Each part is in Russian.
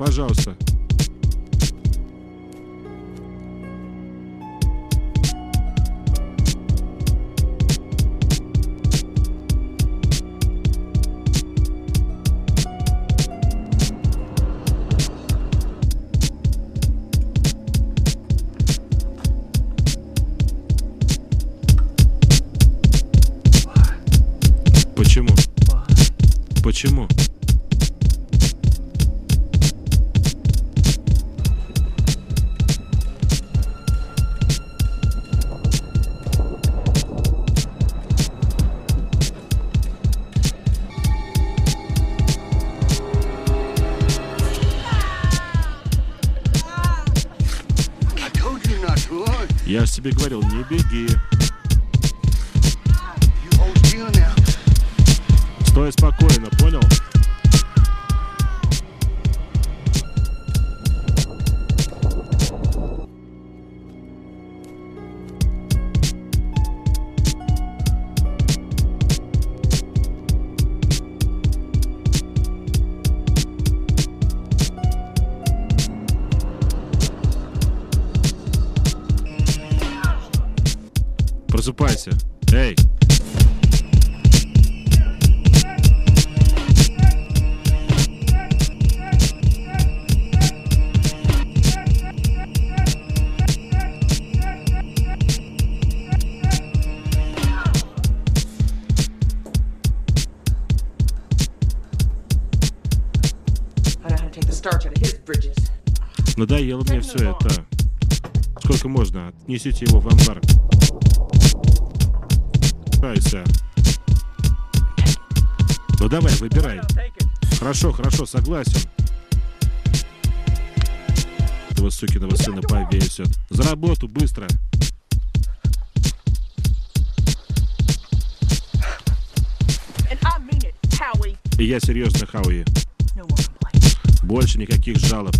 пожалуйста. Стой спокойно, понял? Отнесите его в амбар. Просыпайся. Ну давай, выбирай. Хорошо, хорошо, согласен. Этого сукиного сына повесят. За работу, быстро. И я серьезно, Хауи. Больше никаких жалоб.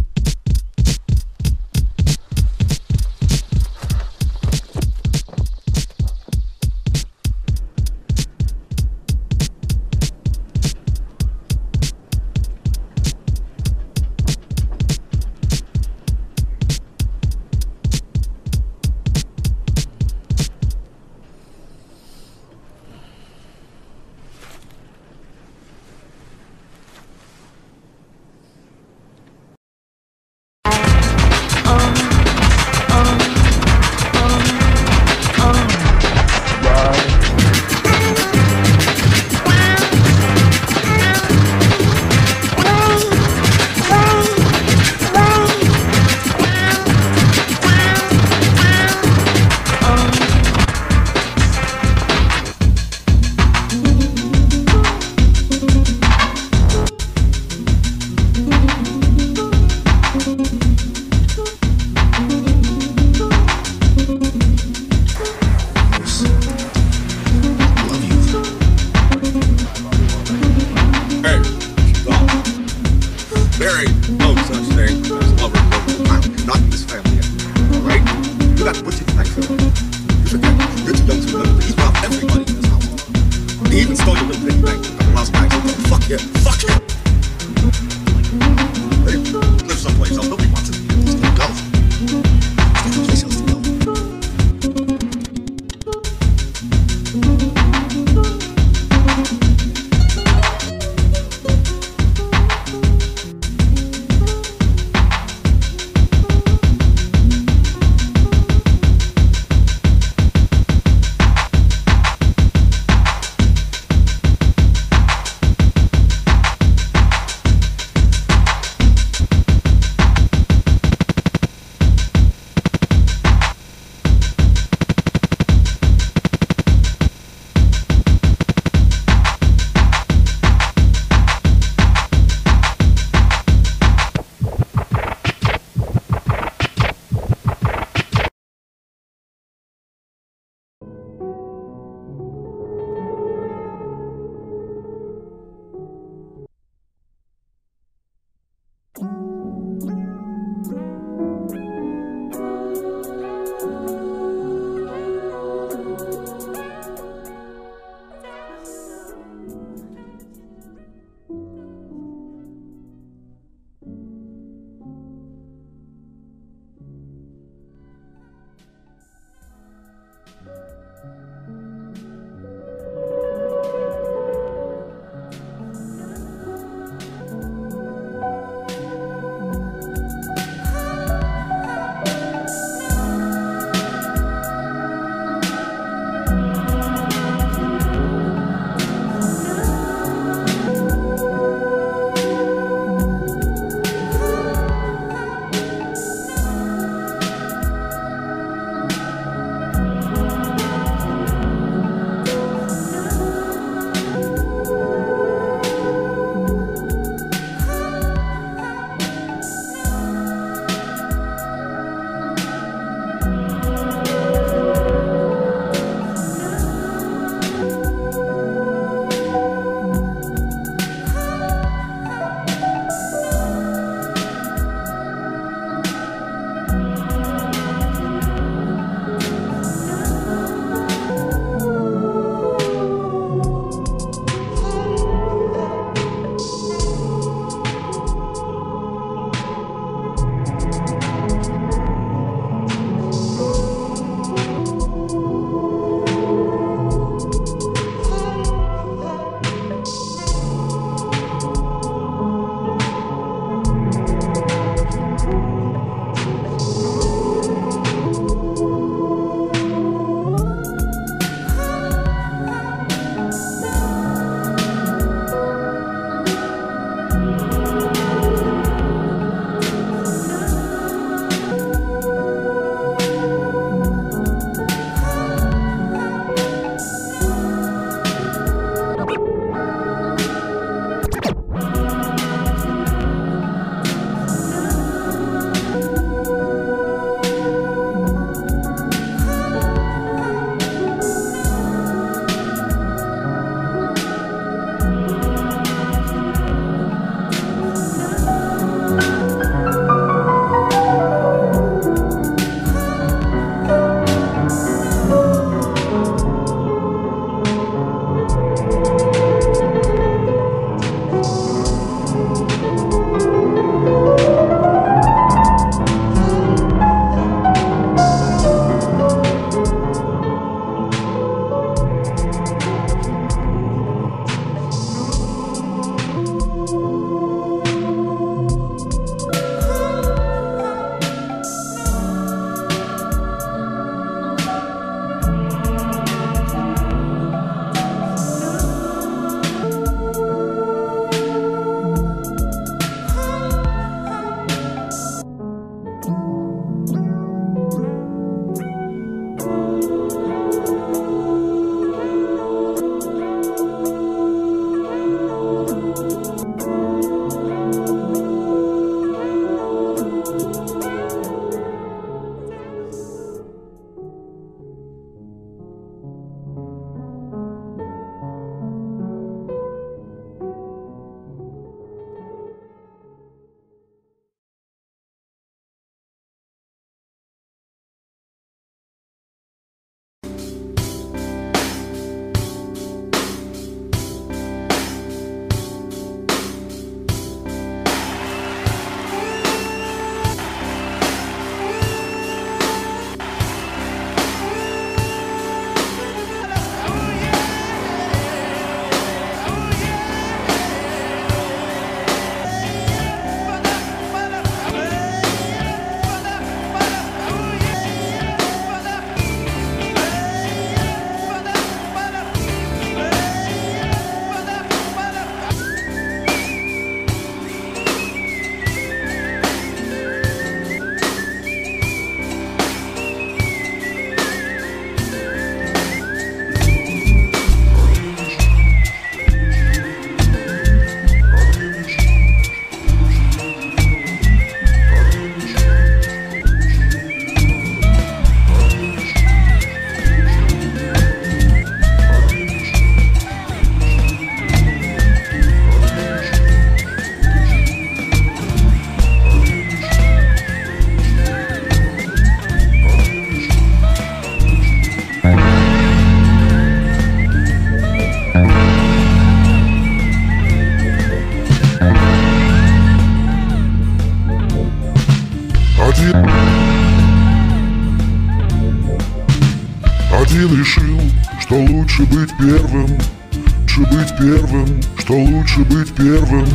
Первым,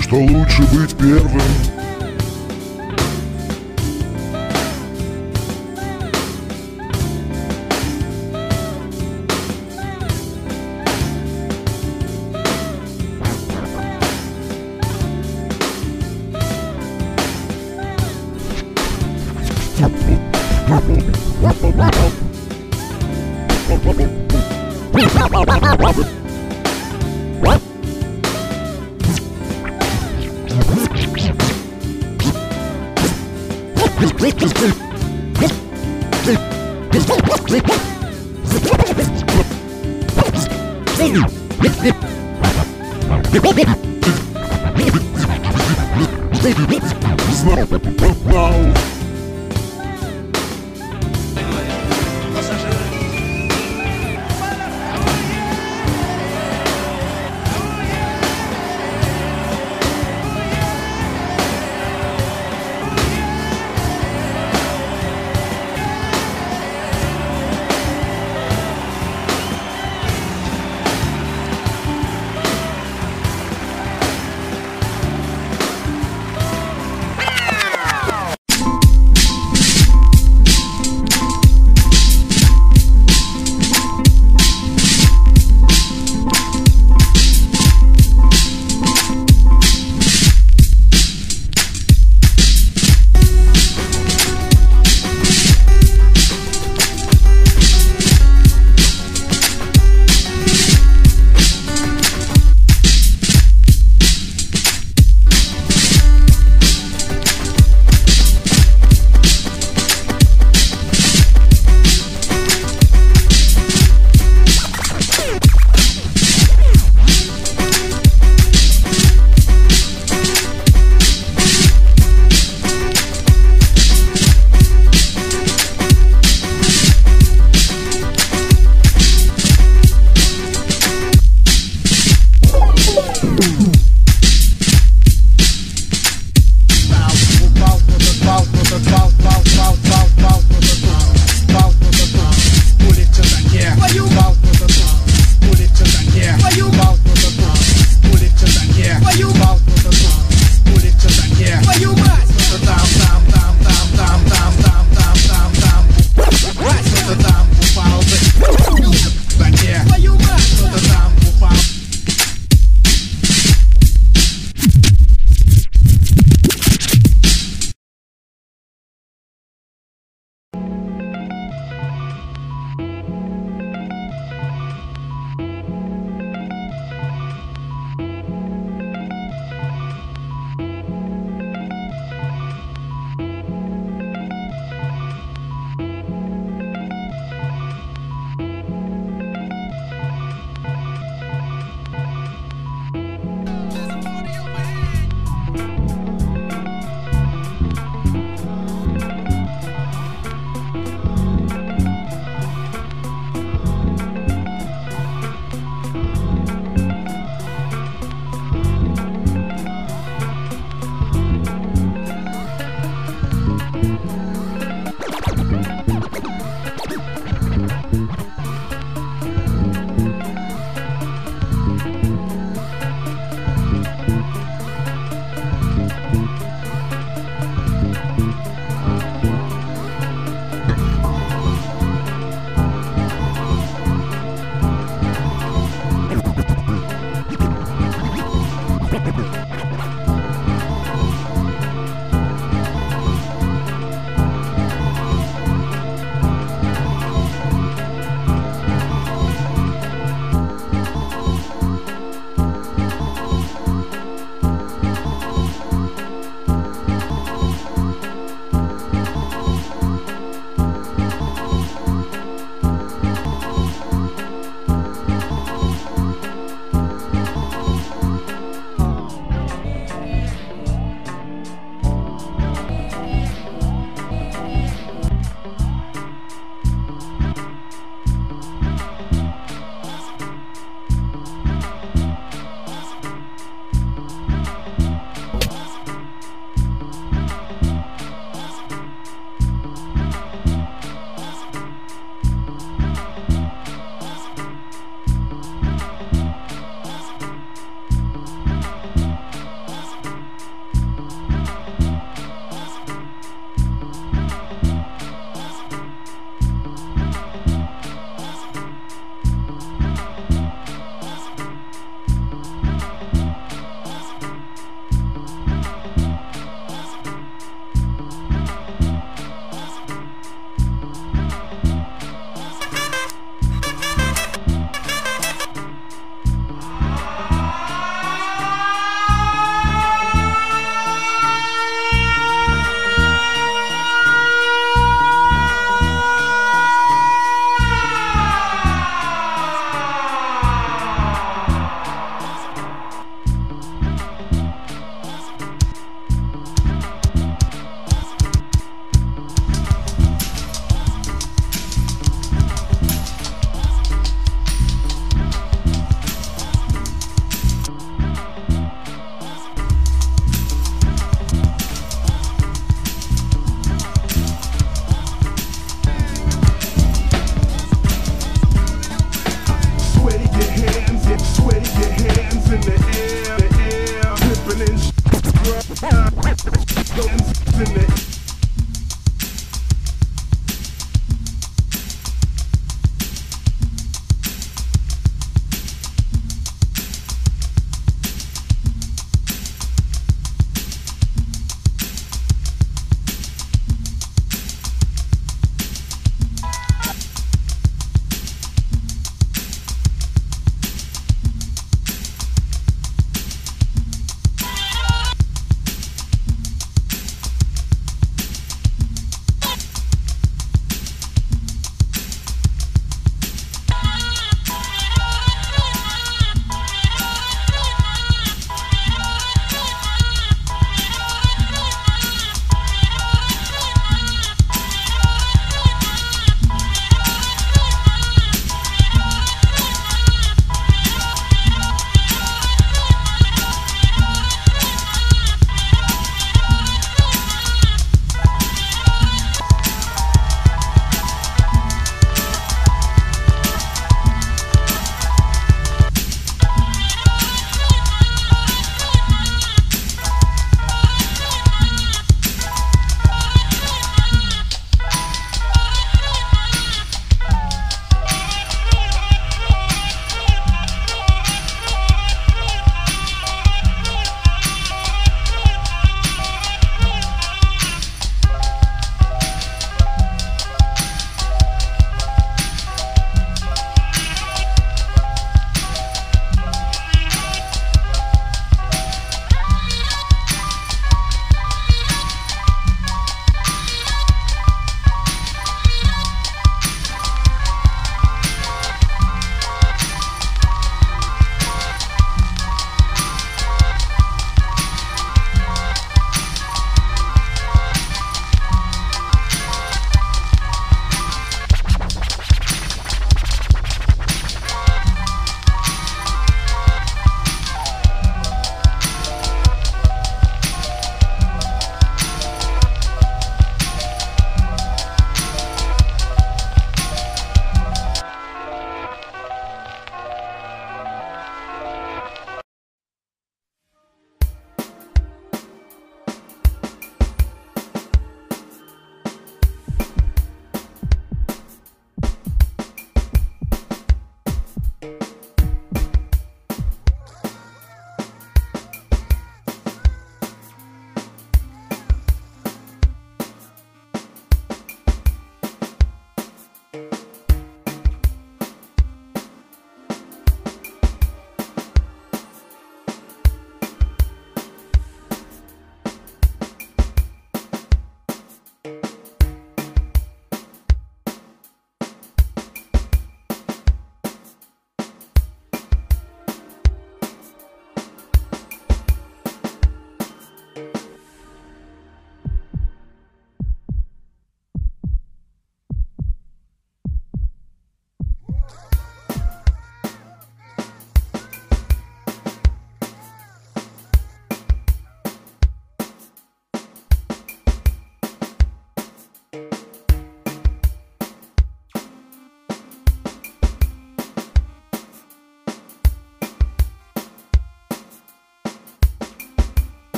что лучше быть первым. Ripples.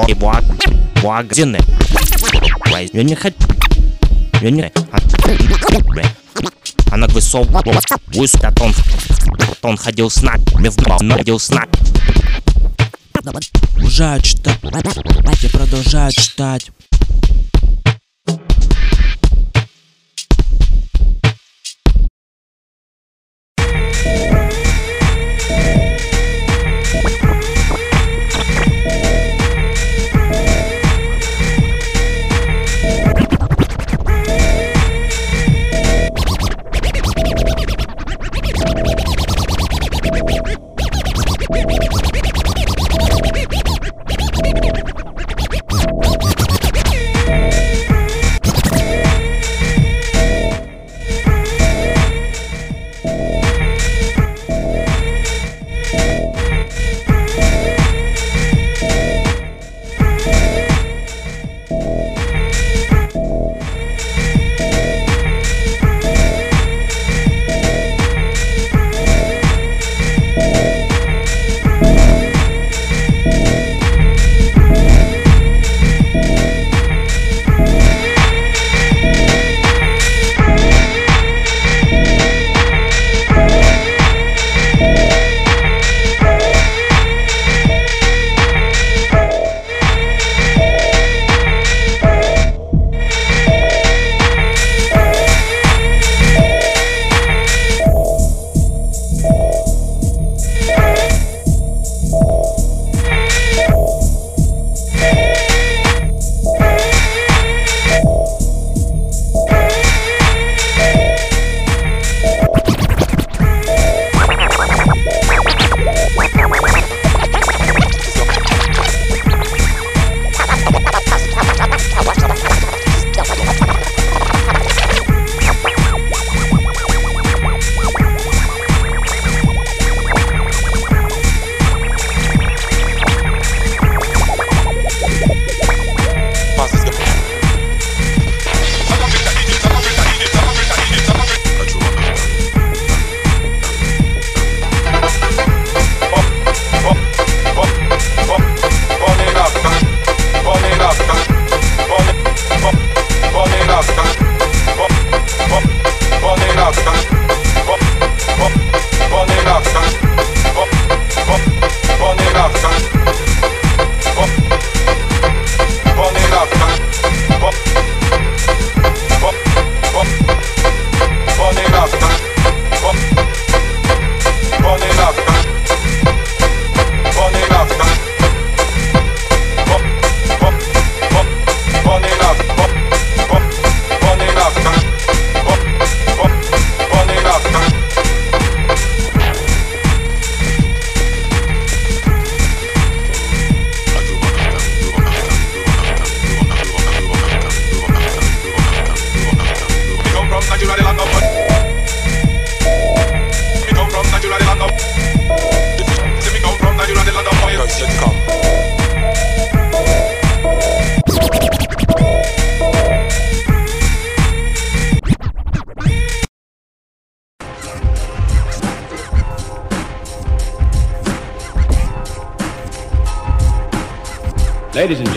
до и буаг, буагзины. Я не хочу... Я не... Она высовывала высоко, он, он ходил с нами, ходил с нами. Продолжаю читать. Я продолжаю читать.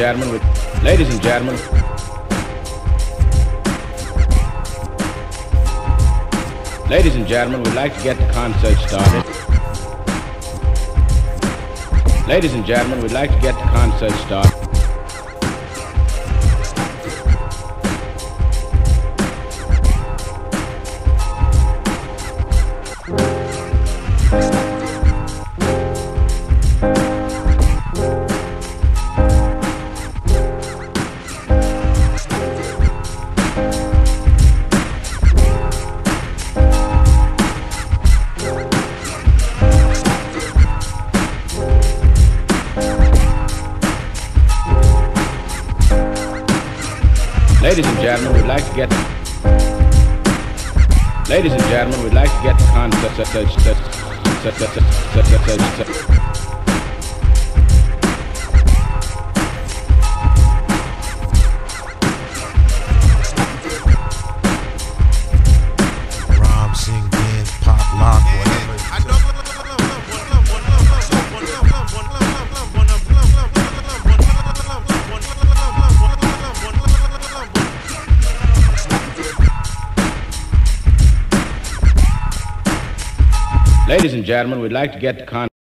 Gentlemen, we- ladies and gentlemen, ladies and gentlemen, we'd like to get the concert started. Ladies and gentlemen, we'd like to get the concert started. Gentlemen, we'd like to get contact.